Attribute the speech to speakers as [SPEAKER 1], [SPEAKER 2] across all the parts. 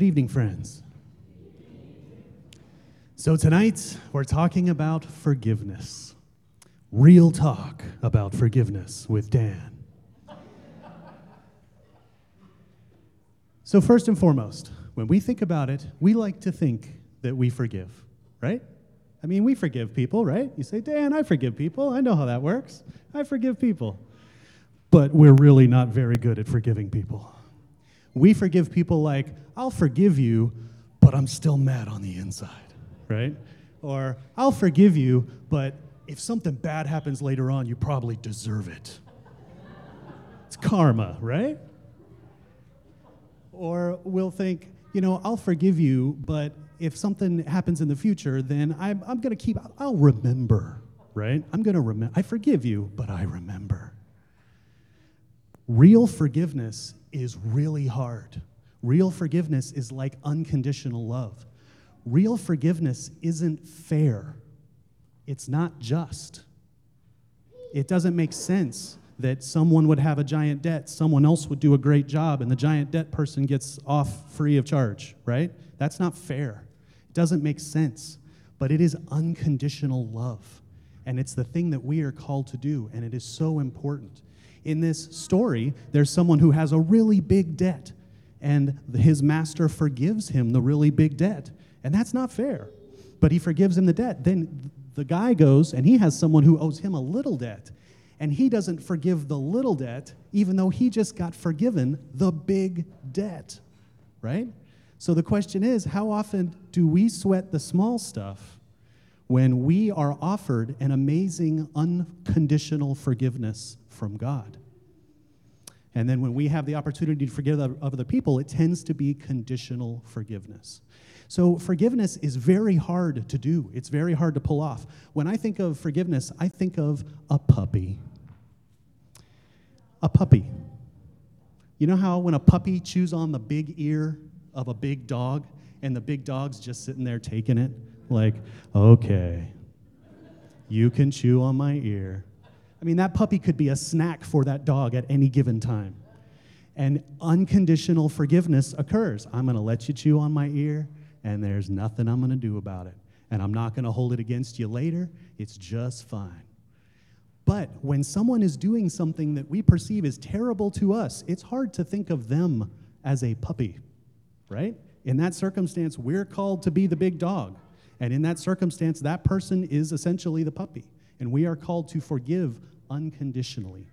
[SPEAKER 1] Good evening, friends. So, tonight we're talking about forgiveness. Real talk about forgiveness with Dan. So, first and foremost, when we think about it, we like to think that we forgive, right? I mean, we forgive people, right? You say, Dan, I forgive people. I know how that works. I forgive people. But we're really not very good at forgiving people. We forgive people like, I'll forgive you, but I'm still mad on the inside, right? Or, I'll forgive you, but if something bad happens later on, you probably deserve it. It's karma, right? Or we'll think, you know, I'll forgive you, but if something happens in the future, then I'm, I'm going to keep, I'll remember, right? I'm going to remember. I forgive you, but I remember. Real forgiveness is really hard. Real forgiveness is like unconditional love. Real forgiveness isn't fair, it's not just. It doesn't make sense that someone would have a giant debt, someone else would do a great job, and the giant debt person gets off free of charge, right? That's not fair. It doesn't make sense. But it is unconditional love. And it's the thing that we are called to do, and it is so important. In this story, there's someone who has a really big debt, and his master forgives him the really big debt. And that's not fair. But he forgives him the debt. Then the guy goes and he has someone who owes him a little debt. And he doesn't forgive the little debt, even though he just got forgiven the big debt, right? So the question is how often do we sweat the small stuff when we are offered an amazing unconditional forgiveness from God? And then when we have the opportunity to forgive other people, it tends to be conditional forgiveness. So forgiveness is very hard to do. It's very hard to pull off. When I think of forgiveness, I think of a puppy. A puppy. You know how when a puppy chews on the big ear of a big dog and the big dog's just sitting there taking it? Like, okay, you can chew on my ear. I mean, that puppy could be a snack for that dog at any given time. And unconditional forgiveness occurs. I'm going to let you chew on my ear, and there's nothing I'm going to do about it. And I'm not going to hold it against you later. It's just fine. But when someone is doing something that we perceive as terrible to us, it's hard to think of them as a puppy, right? In that circumstance, we're called to be the big dog. And in that circumstance, that person is essentially the puppy. And we are called to forgive unconditionally.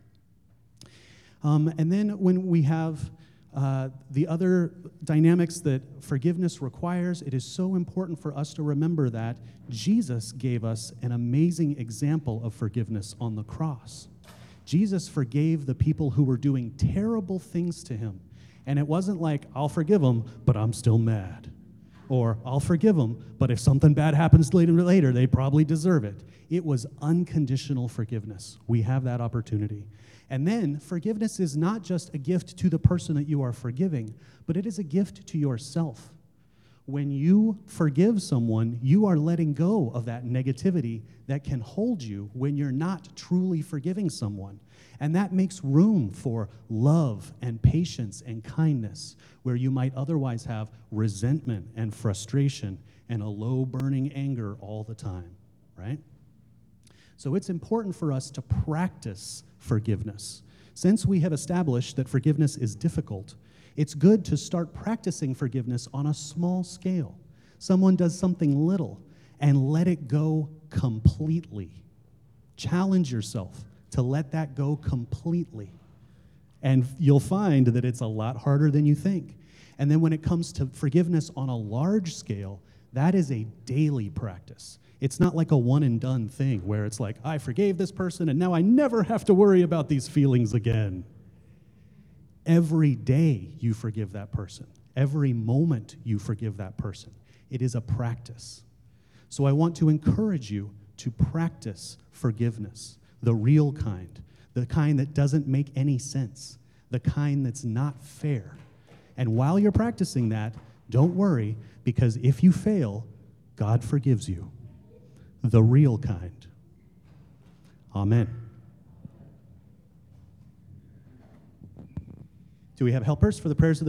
[SPEAKER 1] Um, and then when we have uh, the other dynamics that forgiveness requires, it is so important for us to remember that Jesus gave us an amazing example of forgiveness on the cross. Jesus forgave the people who were doing terrible things to him. And it wasn't like, I'll forgive them, but I'm still mad. Or I'll forgive them, but if something bad happens later, later, they probably deserve it. It was unconditional forgiveness. We have that opportunity. And then forgiveness is not just a gift to the person that you are forgiving, but it is a gift to yourself. When you forgive someone, you are letting go of that negativity that can hold you when you're not truly forgiving someone. And that makes room for love and patience and kindness, where you might otherwise have resentment and frustration and a low burning anger all the time, right? So it's important for us to practice forgiveness. Since we have established that forgiveness is difficult, it's good to start practicing forgiveness on a small scale. Someone does something little and let it go completely. Challenge yourself to let that go completely. And you'll find that it's a lot harder than you think. And then when it comes to forgiveness on a large scale, that is a daily practice. It's not like a one and done thing where it's like, I forgave this person and now I never have to worry about these feelings again. Every day you forgive that person, every moment you forgive that person. It is a practice. So I want to encourage you to practice forgiveness, the real kind, the kind that doesn't make any sense, the kind that's not fair. And while you're practicing that, don't worry, because if you fail, God forgives you the real kind. Amen. Do we have helpers for the prayers of the